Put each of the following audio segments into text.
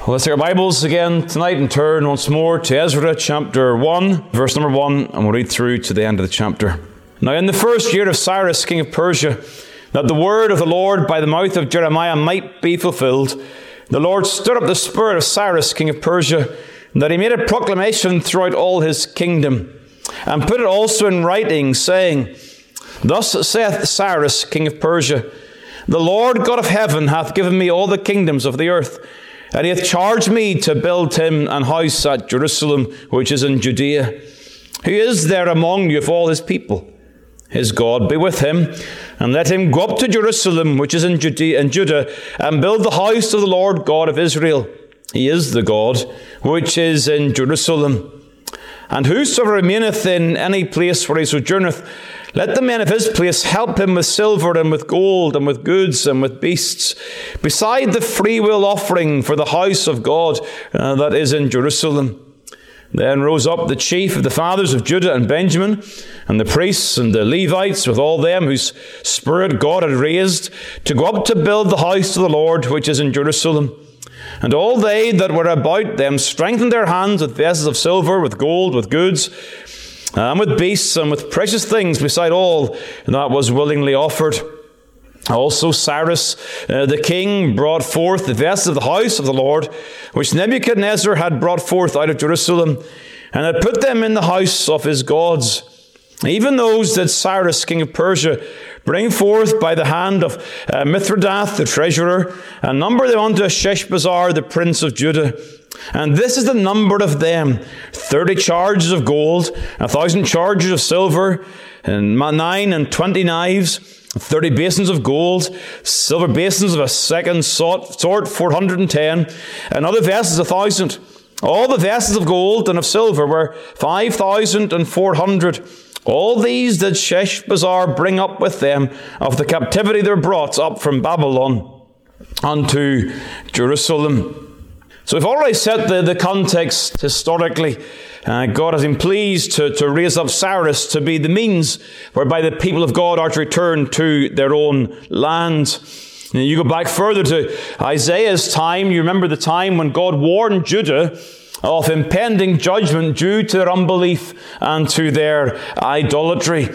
Well, let's take our Bibles again tonight and turn once more to Ezra chapter 1, verse number 1, and we'll read through to the end of the chapter. Now, in the first year of Cyrus, king of Persia, that the word of the Lord by the mouth of Jeremiah might be fulfilled, the Lord stirred up the spirit of Cyrus, king of Persia, that he made a proclamation throughout all his kingdom, and put it also in writing, saying, Thus saith Cyrus, king of Persia, The Lord God of heaven hath given me all the kingdoms of the earth and he hath charged me to build him an house at Jerusalem, which is in Judea. Who is there among you of all his people? His God be with him, and let him go up to Jerusalem, which is in Judea and Judah, and build the house of the Lord God of Israel. He is the God which is in Jerusalem. And whosoever remaineth in any place where he sojourneth, let the men of his place help him with silver and with gold and with goods and with beasts, beside the freewill offering for the house of God uh, that is in Jerusalem. Then rose up the chief of the fathers of Judah and Benjamin, and the priests and the Levites, with all them whose spirit God had raised, to go up to build the house of the Lord which is in Jerusalem. And all they that were about them strengthened their hands with vessels of silver, with gold, with goods, and with beasts and with precious things beside all that was willingly offered. Also, Cyrus uh, the king brought forth the vessels of the house of the Lord, which Nebuchadnezzar had brought forth out of Jerusalem, and had put them in the house of his gods. Even those that Cyrus, king of Persia, bring forth by the hand of uh, Mithredath, the treasurer, and number them unto Sheshbazzar, the prince of Judah. And this is the number of them thirty charges of gold, a thousand charges of silver, and nine and twenty knives, thirty basins of gold, silver basins of a second sort, four hundred and ten, and other vessels a thousand. All the vessels of gold and of silver were five thousand and four hundred. All these did Sheshbazzar bring up with them of the captivity they brought up from Babylon unto Jerusalem. So we've already set the, the context historically. Uh, God has been pleased to, to raise up Cyrus to be the means whereby the people of God are to return to their own land. And you go back further to Isaiah's time. You remember the time when God warned Judah of impending judgment due to their unbelief and to their idolatry.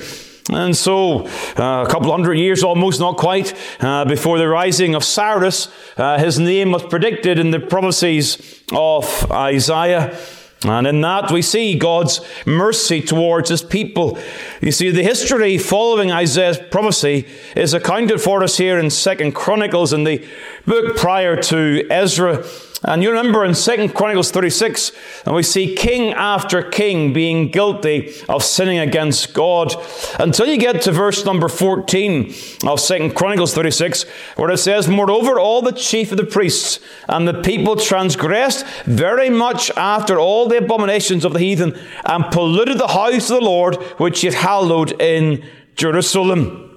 And so, uh, a couple hundred years almost, not quite, uh, before the rising of Cyrus, uh, his name was predicted in the prophecies of Isaiah. And in that we see God's mercy towards his people. You see, the history following Isaiah's prophecy is accounted for us here in Second Chronicles in the book prior to Ezra. And you remember in 2 Chronicles 36, and we see king after king being guilty of sinning against God. Until you get to verse number 14 of 2 Chronicles 36, where it says, Moreover, all the chief of the priests and the people transgressed very much after all the abominations of the heathen, and polluted the house of the Lord, which he had hallowed in Jerusalem.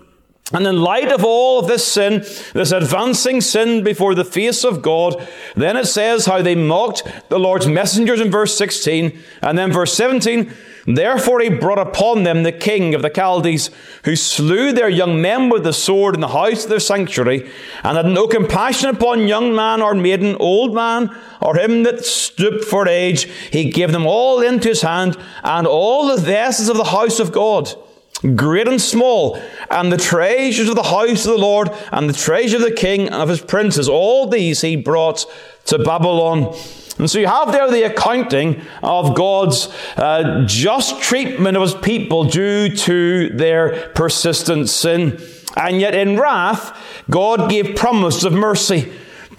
And in light of all of this sin, this advancing sin before the face of God, then it says how they mocked the Lord's messengers in verse 16. And then verse 17, therefore he brought upon them the king of the Chaldees, who slew their young men with the sword in the house of their sanctuary, and had no compassion upon young man or maiden, old man, or him that stooped for age. He gave them all into his hand, and all the vessels of the house of God great and small, and the treasures of the house of the Lord, and the treasure of the king and of his princes. All these he brought to Babylon. And so you have there the accounting of God's uh, just treatment of his people due to their persistent sin. And yet in wrath, God gave promises of mercy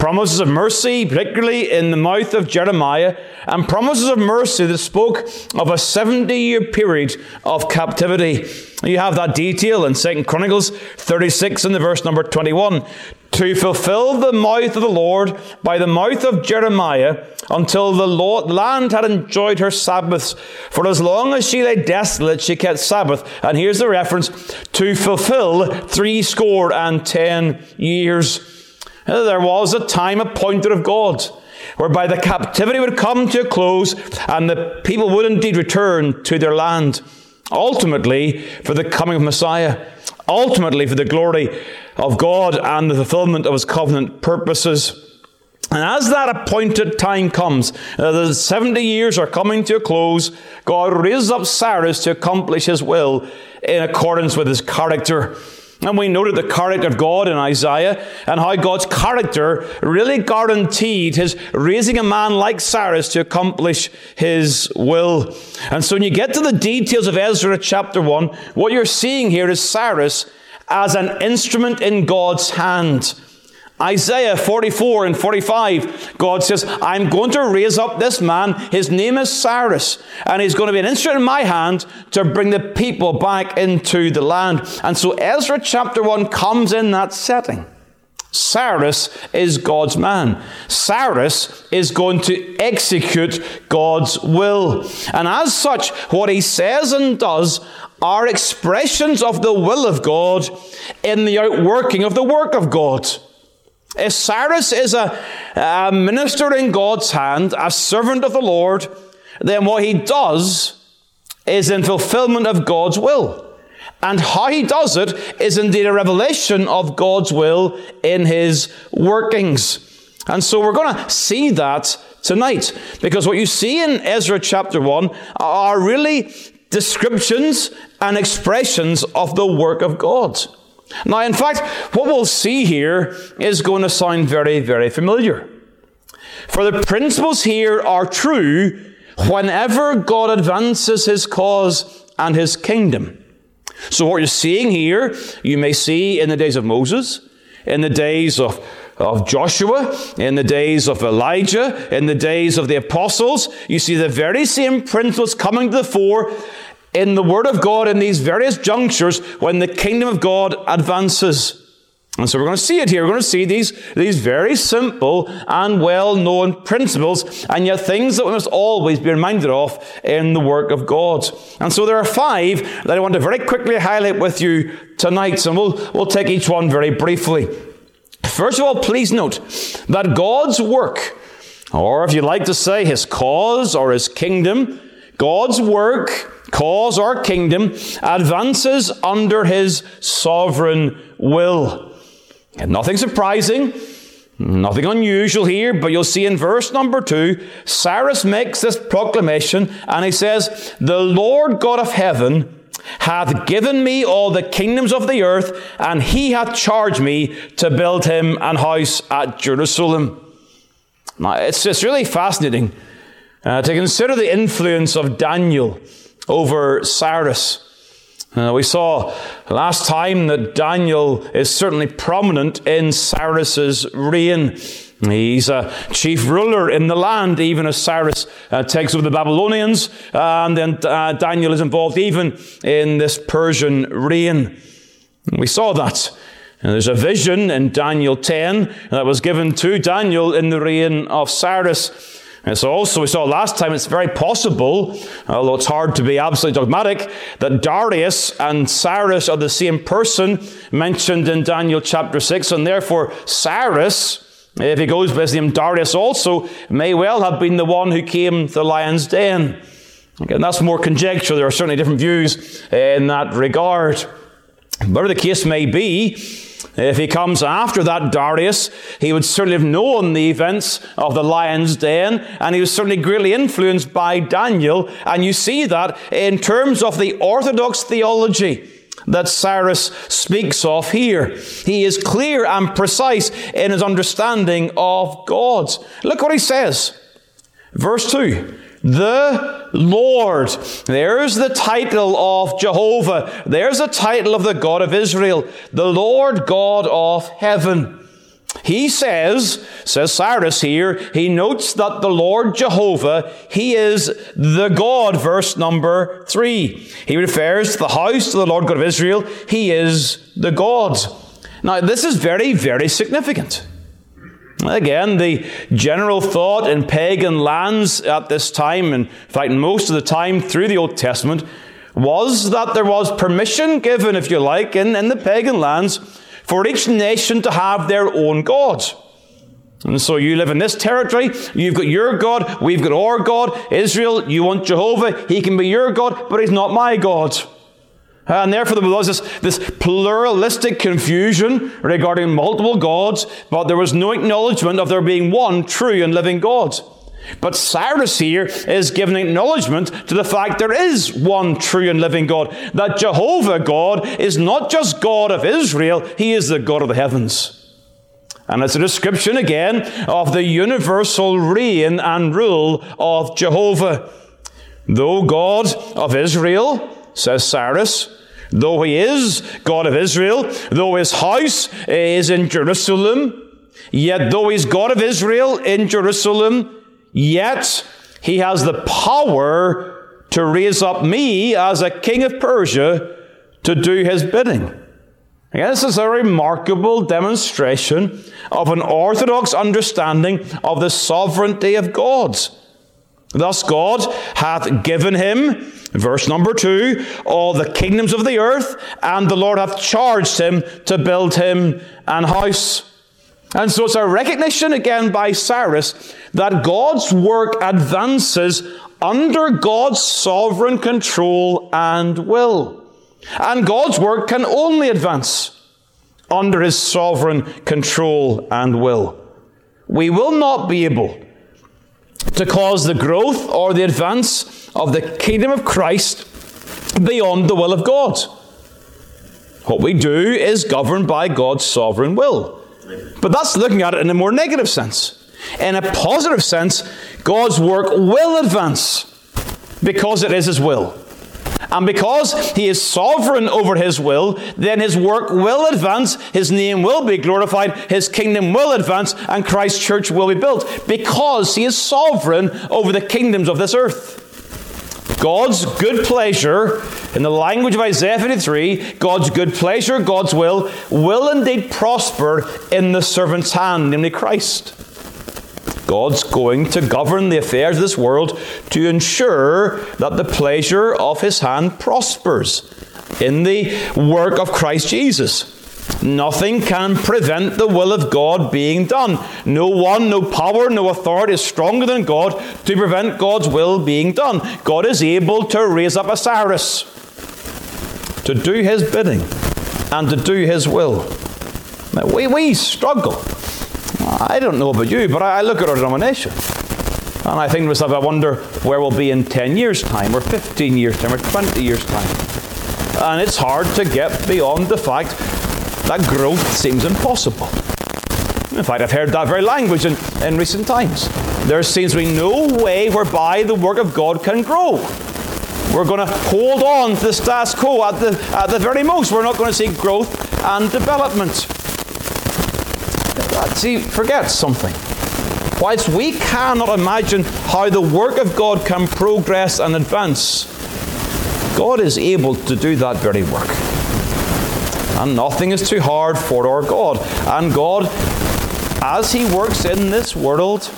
promises of mercy, particularly in the mouth of Jeremiah, and promises of mercy that spoke of a 70 year period of captivity. You have that detail in 2 Chronicles 36 in the verse number 21. to fulfill the mouth of the Lord by the mouth of Jeremiah until the land had enjoyed her Sabbaths. For as long as she lay desolate, she kept Sabbath. And here's the reference to fulfill three score and ten years. There was a time appointed of God whereby the captivity would come to a close and the people would indeed return to their land. Ultimately, for the coming of Messiah ultimately for the glory of God and the fulfillment of his covenant purposes. And as that appointed time comes, uh, the 70 years are coming to a close, God raises up Cyrus to accomplish his will in accordance with his character. And we noted the character of God in Isaiah and how God's character really guaranteed his raising a man like Cyrus to accomplish his will. And so when you get to the details of Ezra chapter 1, what you're seeing here is Cyrus as an instrument in God's hand. Isaiah 44 and 45, God says, I'm going to raise up this man. His name is Cyrus, and he's going to be an instrument in my hand to bring the people back into the land. And so Ezra chapter 1 comes in that setting. Cyrus is God's man. Cyrus is going to execute God's will. And as such, what he says and does are expressions of the will of God in the outworking of the work of God. If Cyrus is a, a minister in God's hand, a servant of the Lord, then what he does is in fulfillment of God's will. And how he does it is indeed a revelation of God's will in his workings. And so we're going to see that tonight. Because what you see in Ezra chapter 1 are really descriptions and expressions of the work of God. Now, in fact, what we'll see here is going to sound very, very familiar. For the principles here are true whenever God advances his cause and his kingdom. So, what you're seeing here, you may see in the days of Moses, in the days of, of Joshua, in the days of Elijah, in the days of the apostles. You see the very same principles coming to the fore in the Word of God in these various junctures when the kingdom of God advances. And so we're going to see it here. We're going to see these, these very simple and well known principles, and yet things that we must always be reminded of in the work of God. And so there are five that I want to very quickly highlight with you tonight, and we'll, we'll take each one very briefly. First of all, please note that God's work, or if you like to say his cause or his kingdom, God's work cause our kingdom advances under his sovereign will. And nothing surprising, nothing unusual here, but you'll see in verse number two, Cyrus makes this proclamation and he says, The Lord God of heaven hath given me all the kingdoms of the earth, and he hath charged me to build him an house at Jerusalem. Now, it's, it's really fascinating uh, to consider the influence of Daniel over Cyrus. Uh, we saw last time that Daniel is certainly prominent in Cyrus's reign. He's a chief ruler in the land, even as Cyrus uh, takes over the Babylonians, and then uh, Daniel is involved even in this Persian reign. We saw that. And there's a vision in Daniel 10 that was given to Daniel in the reign of Cyrus. And so also we saw last time it's very possible, although it's hard to be absolutely dogmatic, that Darius and Cyrus are the same person mentioned in Daniel chapter 6, and therefore Cyrus, if he goes by his name Darius also, may well have been the one who came to the lion's den. Again, that's more conjecture. There are certainly different views in that regard. Whatever the case may be, if he comes after that Darius, he would certainly have known the events of the lion's den, and he was certainly greatly influenced by Daniel. And you see that in terms of the orthodox theology that Cyrus speaks of here. He is clear and precise in his understanding of God. Look what he says. Verse 2 the Lord. There's the title of Jehovah. There's the title of the God of Israel, the Lord God of heaven. He says, says Cyrus here, he notes that the Lord Jehovah, he is the God, verse number three. He refers to the house of the Lord God of Israel, he is the God. Now, this is very, very significant. Again, the general thought in pagan lands at this time, in fact, most of the time through the Old Testament, was that there was permission given, if you like, in, in the pagan lands for each nation to have their own God. And so you live in this territory, you've got your God, we've got our God. Israel, you want Jehovah, he can be your God, but he's not my God. And therefore, there was this, this pluralistic confusion regarding multiple gods, but there was no acknowledgement of there being one true and living God. But Cyrus here is giving acknowledgement to the fact there is one true and living God. That Jehovah God is not just God of Israel, He is the God of the heavens. And it's a description again of the universal reign and rule of Jehovah. Though God of Israel, says Cyrus, though he is God of Israel, though his house is in Jerusalem, yet though he's God of Israel in Jerusalem, Yet he has the power to raise up me as a king of Persia to do his bidding. Again, this is a remarkable demonstration of an orthodox understanding of the sovereignty of God. Thus, God hath given him, verse number two, all the kingdoms of the earth, and the Lord hath charged him to build him an house. And so it's a recognition again by Cyrus that God's work advances under God's sovereign control and will. And God's work can only advance under his sovereign control and will. We will not be able to cause the growth or the advance of the kingdom of Christ beyond the will of God. What we do is governed by God's sovereign will. But that's looking at it in a more negative sense. In a positive sense, God's work will advance because it is His will. And because He is sovereign over His will, then His work will advance, His name will be glorified, His kingdom will advance, and Christ's church will be built because He is sovereign over the kingdoms of this earth. God's good pleasure, in the language of Isaiah 53, God's good pleasure, God's will, will indeed prosper in the servant's hand, namely Christ. God's going to govern the affairs of this world to ensure that the pleasure of his hand prospers in the work of Christ Jesus. Nothing can prevent the will of God being done. No one, no power, no authority is stronger than God to prevent God's will being done. God is able to raise up a Cyrus to do his bidding and to do his will. Now, we, we struggle I don't know about you, but I look at our denomination and I think to myself, I wonder where we'll be in 10 years' time, or 15 years' time, or 20 years' time. And it's hard to get beyond the fact that growth seems impossible. In fact, I've heard that very language in, in recent times. There seems to be no way whereby the work of God can grow. We're going to hold on to the status quo at the, at the very most. We're not going to see growth and development. See, forget something. Whilst we cannot imagine how the work of God can progress and advance, God is able to do that very work. And nothing is too hard for our God. And God, as He works in this world,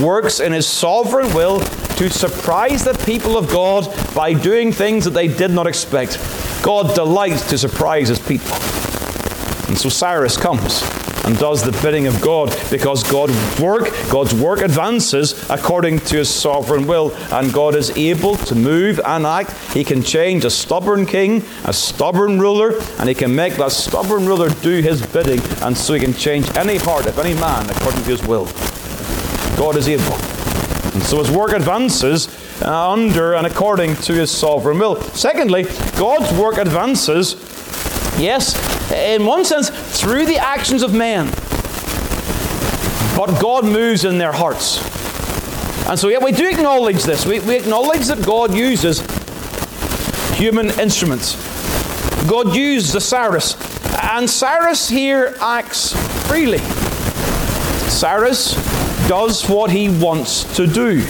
works in His sovereign will to surprise the people of God by doing things that they did not expect. God delights to surprise His people. And so Cyrus comes and does the bidding of God because God's work, God's work advances according to his sovereign will, and God is able to move and act. He can change a stubborn king, a stubborn ruler, and he can make that stubborn ruler do his bidding, and so he can change any heart of any man according to his will. God is able. And so his work advances uh, under and according to his sovereign will. Secondly, God's work advances, yes, in one sense, through the actions of men. But God moves in their hearts. And so, yeah, we do acknowledge this. We, we acknowledge that God uses human instruments. God used the Cyrus. And Cyrus here acts freely. Cyrus does what he wants to do.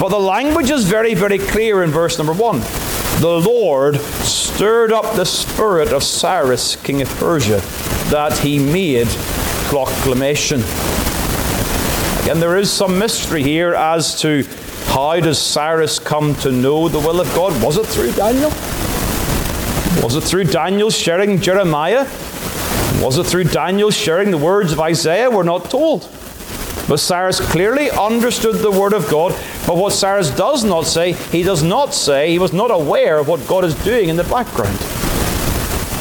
But the language is very, very clear in verse number one. The Lord stirred up the spirit of Cyrus, king of Persia, that he made proclamation. Again, there is some mystery here as to how does Cyrus come to know the will of God? Was it through Daniel? Was it through Daniel sharing Jeremiah? Was it through Daniel sharing the words of Isaiah? We're not told. But Cyrus clearly understood the word of God. But what Cyrus does not say, he does not say he was not aware of what God is doing in the background.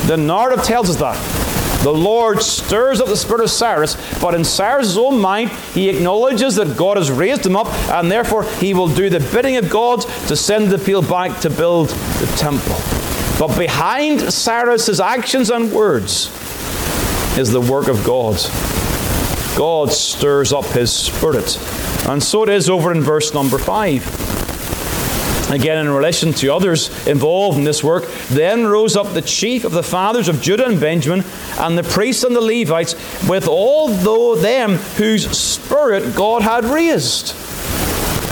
The narrative tells us that. The Lord stirs up the spirit of Cyrus, but in Cyrus' own mind, he acknowledges that God has raised him up, and therefore he will do the bidding of God to send the people back to build the temple. But behind Cyrus' actions and words is the work of God. God stirs up his spirit. And so it is over in verse number 5. Again, in relation to others involved in this work, then rose up the chief of the fathers of Judah and Benjamin, and the priests and the Levites, with all them whose spirit God had raised.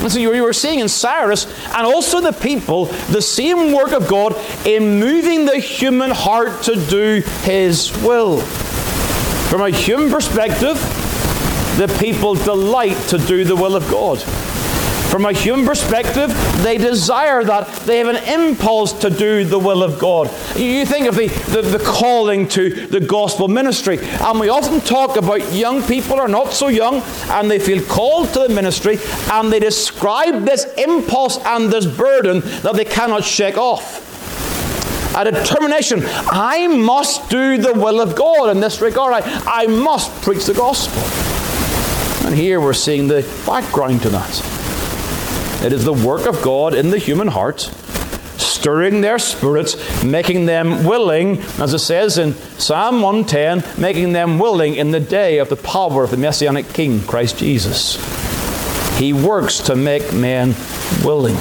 And so you were seeing in Cyrus and also the people the same work of God in moving the human heart to do His will. From a human perspective, the people delight to do the will of God. From a human perspective, they desire that. They have an impulse to do the will of God. You think of the, the, the, calling to the gospel ministry, and we often talk about young people are not so young, and they feel called to the ministry, and they describe this impulse and this burden that they cannot shake off a determination. I must do the will of God in this regard. I, I must preach the gospel. Here we're seeing the background to that. It is the work of God in the human heart, stirring their spirits, making them willing, as it says in Psalm 110, making them willing in the day of the power of the Messianic King, Christ Jesus. He works to make men willing.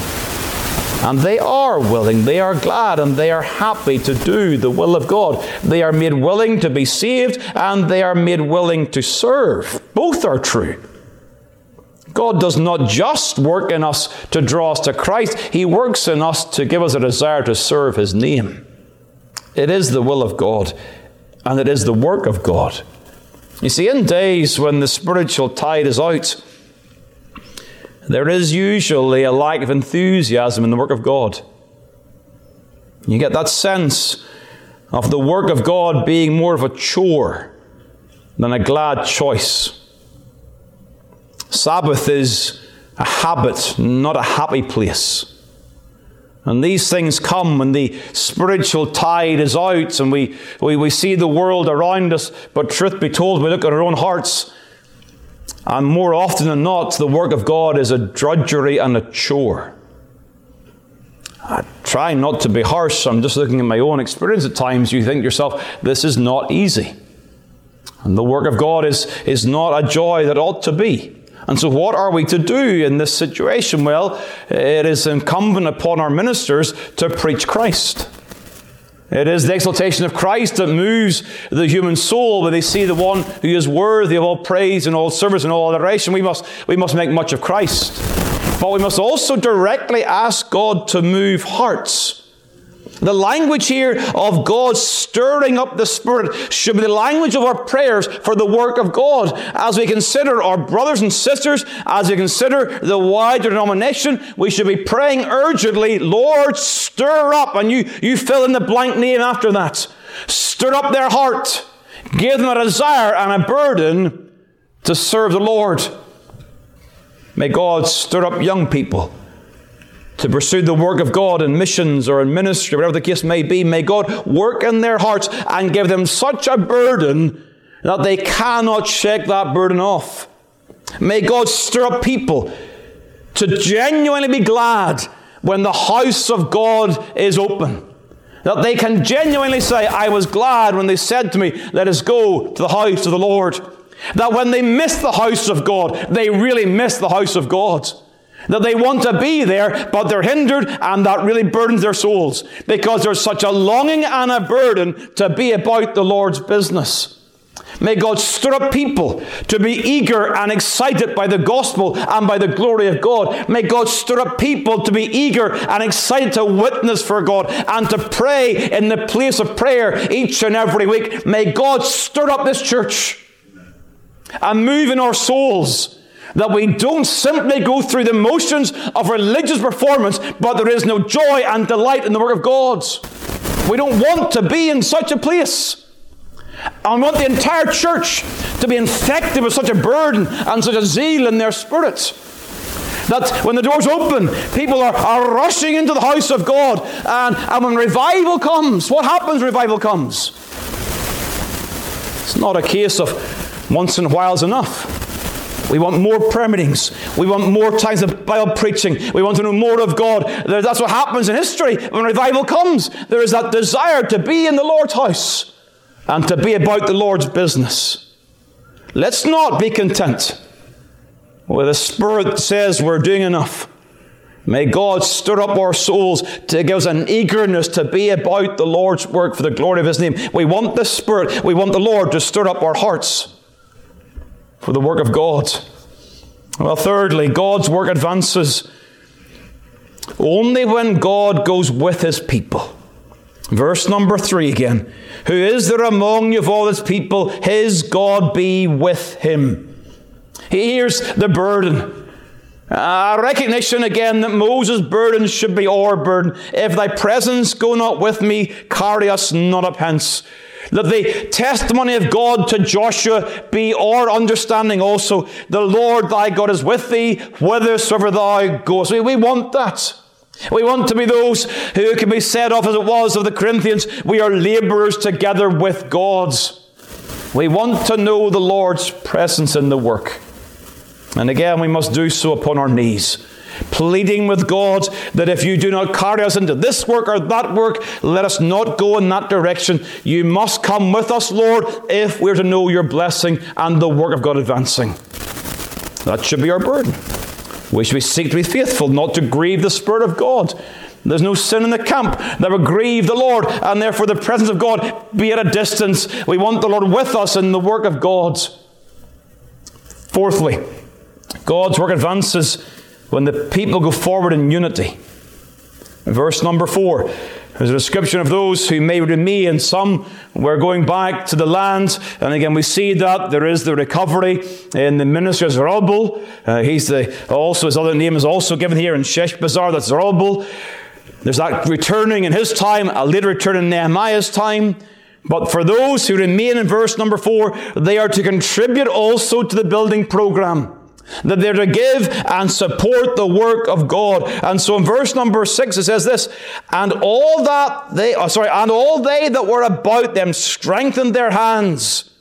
And they are willing, they are glad, and they are happy to do the will of God. They are made willing to be saved, and they are made willing to serve. Both are true. God does not just work in us to draw us to Christ, He works in us to give us a desire to serve His name. It is the will of God, and it is the work of God. You see, in days when the spiritual tide is out, there is usually a lack of enthusiasm in the work of God. You get that sense of the work of God being more of a chore than a glad choice. Sabbath is a habit, not a happy place. And these things come when the spiritual tide is out and we, we, we see the world around us. But truth be told, we look at our own hearts and more often than not, the work of God is a drudgery and a chore. I try not to be harsh. I'm just looking at my own experience at times. You think to yourself, this is not easy. And the work of God is, is not a joy that ought to be. And so, what are we to do in this situation? Well, it is incumbent upon our ministers to preach Christ. It is the exaltation of Christ that moves the human soul when they see the one who is worthy of all praise and all service and all adoration. We must, we must make much of Christ. But we must also directly ask God to move hearts. The language here of God stirring up the Spirit should be the language of our prayers for the work of God. As we consider our brothers and sisters, as we consider the wider denomination, we should be praying urgently, Lord, stir up. And you, you fill in the blank name after that. Stir up their heart. Give them a desire and a burden to serve the Lord. May God stir up young people to pursue the work of God in missions or in ministry, whatever the case may be. May God work in their hearts and give them such a burden that they cannot shake that burden off. May God stir up people to genuinely be glad when the house of God is open. That they can genuinely say, I was glad when they said to me, Let us go to the house of the Lord. That when they miss the house of God, they really miss the house of God. That they want to be there, but they're hindered, and that really burdens their souls because there's such a longing and a burden to be about the Lord's business. May God stir up people to be eager and excited by the gospel and by the glory of God. May God stir up people to be eager and excited to witness for God and to pray in the place of prayer each and every week. May God stir up this church and move in our souls that we don't simply go through the motions of religious performance, but there is no joy and delight in the work of God. We don't want to be in such a place. I want the entire church to be infected with such a burden and such a zeal in their spirits. That when the doors open, people are, are rushing into the house of God. And, and when revival comes, what happens revival comes? It's not a case of once in a while is enough. We want more prayer meetings. We want more times of Bible preaching. We want to know more of God. That's what happens in history when revival comes. There is that desire to be in the Lord's house and to be about the Lord's business. Let's not be content with a spirit says we're doing enough. May God stir up our souls to give us an eagerness to be about the Lord's work for the glory of His name. We want the Spirit, we want the Lord to stir up our hearts for the work of God. Well, thirdly, God's work advances only when God goes with His people. Verse number three again. Who is there among you of all his people? His God be with him. He hears the burden. A recognition again that Moses' burden should be our burden. If thy presence go not with me, carry us not up hence. That the testimony of God to Joshua be our understanding also. The Lord thy God is with thee whithersoever thou goest. We, we want that. We want to be those who can be said of, as it was of the Corinthians, we are laborers together with God's. We want to know the Lord's presence in the work. And again, we must do so upon our knees, pleading with God that if you do not carry us into this work or that work, let us not go in that direction. You must come with us, Lord, if we're to know your blessing and the work of God advancing. That should be our burden. We should be seek to be faithful, not to grieve the Spirit of God. There's no sin in the camp that would grieve the Lord, and therefore the presence of God be at a distance. We want the Lord with us in the work of God. Fourthly, God's work advances when the people go forward in unity. Verse number four. There's a description of those who me, and some were going back to the land. And again, we see that there is the recovery in the ministry of Zerubbabel. Uh, he's the, also, his other name is also given here in Sheshbazzar, that's Zerubbabel. There's that returning in his time, a later return in Nehemiah's time. But for those who remain in verse number four, they are to contribute also to the building program that they're to give and support the work of God. And so in verse number six it says this, and all that they, oh, sorry, and all they that were about them strengthened their hands.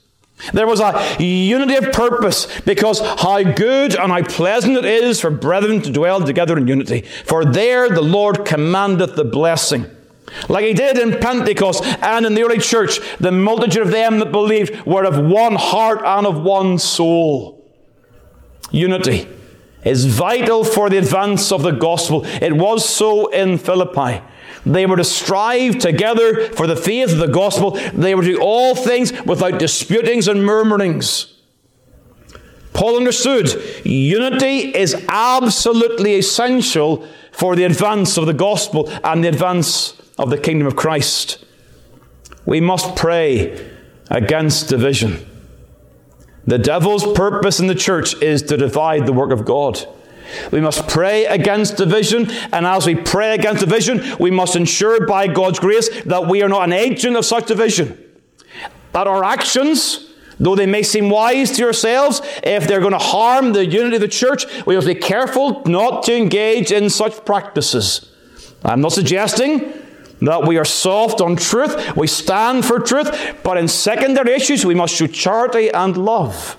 There was a unity of purpose because how good and how pleasant it is for brethren to dwell together in unity. For there the Lord commandeth the blessing. Like he did in Pentecost and in the early church, the multitude of them that believed were of one heart and of one soul unity is vital for the advance of the gospel. It was so in Philippi. They were to strive together for the faith of the gospel. They were to do all things without disputings and murmurings. Paul understood unity is absolutely essential for the advance of the gospel and the advance of the kingdom of Christ. We must pray against division. The devil's purpose in the church is to divide the work of God. We must pray against division, and as we pray against division, we must ensure by God's grace that we are not an agent of such division. That our actions, though they may seem wise to yourselves, if they're going to harm the unity of the church, we must be careful not to engage in such practices. I'm not suggesting that we are soft on truth, we stand for truth, but in secondary issues we must show charity and love.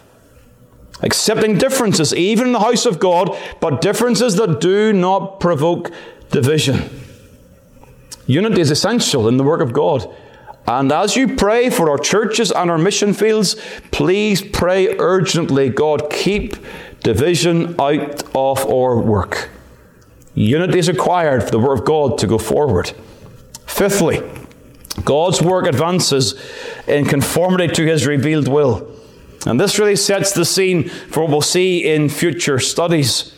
Accepting differences, even in the house of God, but differences that do not provoke division. Unity is essential in the work of God. And as you pray for our churches and our mission fields, please pray urgently God, keep division out of our work. Unity is required for the work of God to go forward. Fifthly, God's work advances in conformity to his revealed will. And this really sets the scene for what we'll see in future studies.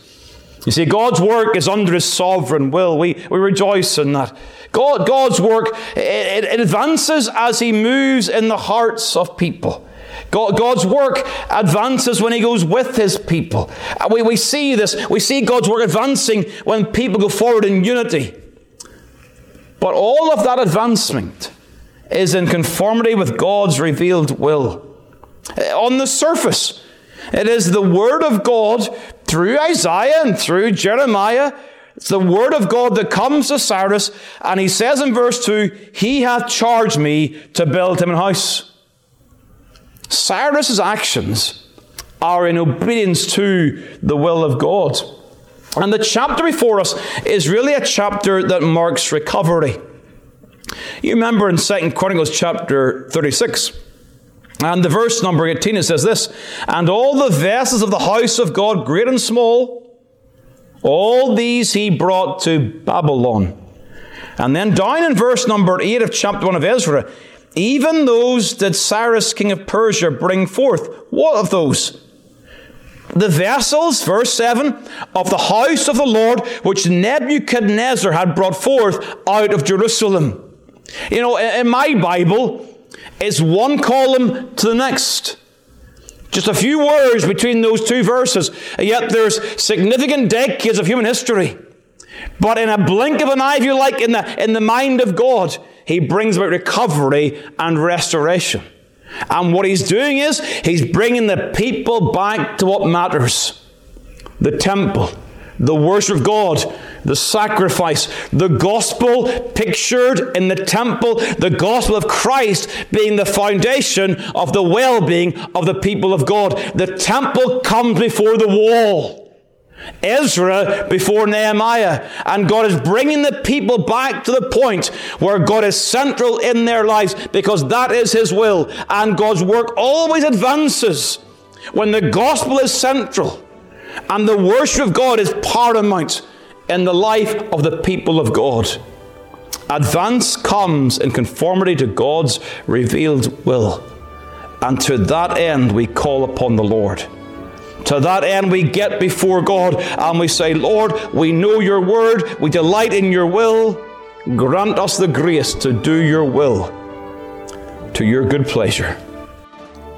You see, God's work is under his sovereign will. We, we rejoice in that. God, God's work, it, it advances as he moves in the hearts of people. God, God's work advances when He goes with His people. We, we see this. We see God's work advancing when people go forward in unity. But all of that advancement is in conformity with God's revealed will. Eh, on the surface, it is the Word of God through Isaiah and through Jeremiah. It's the Word of God that comes to Cyrus, and he says in verse 2 He hath charged me to build him an house. Cyrus's actions are in obedience to the will of God. And the chapter before us is really a chapter that marks recovery. You remember in 2 Chronicles chapter 36, and the verse number 18, it says this And all the vessels of the house of God, great and small, all these he brought to Babylon. And then down in verse number 8 of chapter 1 of Ezra, even those did Cyrus, king of Persia, bring forth. What of those? The vessels, verse 7, of the house of the Lord, which Nebuchadnezzar had brought forth out of Jerusalem. You know, in my Bible, it's one column to the next. Just a few words between those two verses, yet there's significant decades of human history. But in a blink of an eye, if you like, in the, in the mind of God, He brings about recovery and restoration. And what He's doing is, He's bringing the people back to what matters the temple, the worship of God, the sacrifice, the gospel pictured in the temple, the gospel of Christ being the foundation of the well being of the people of God. The temple comes before the wall. Ezra before Nehemiah. And God is bringing the people back to the point where God is central in their lives because that is His will. And God's work always advances when the gospel is central and the worship of God is paramount in the life of the people of God. Advance comes in conformity to God's revealed will. And to that end, we call upon the Lord. To that end, we get before God and we say, Lord, we know your word, we delight in your will. Grant us the grace to do your will to your good pleasure.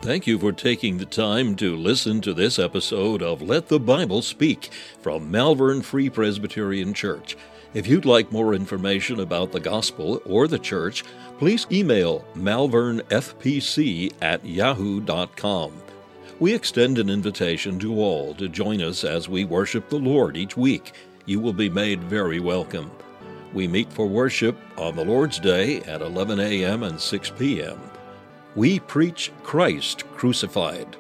Thank you for taking the time to listen to this episode of Let the Bible Speak from Malvern Free Presbyterian Church. If you'd like more information about the gospel or the church, please email malvernfpc at yahoo.com we extend an invitation to all to join us as we worship the Lord each week. You will be made very welcome. We meet for worship on the Lord's Day at 11 a.m. and 6 p.m. We preach Christ crucified.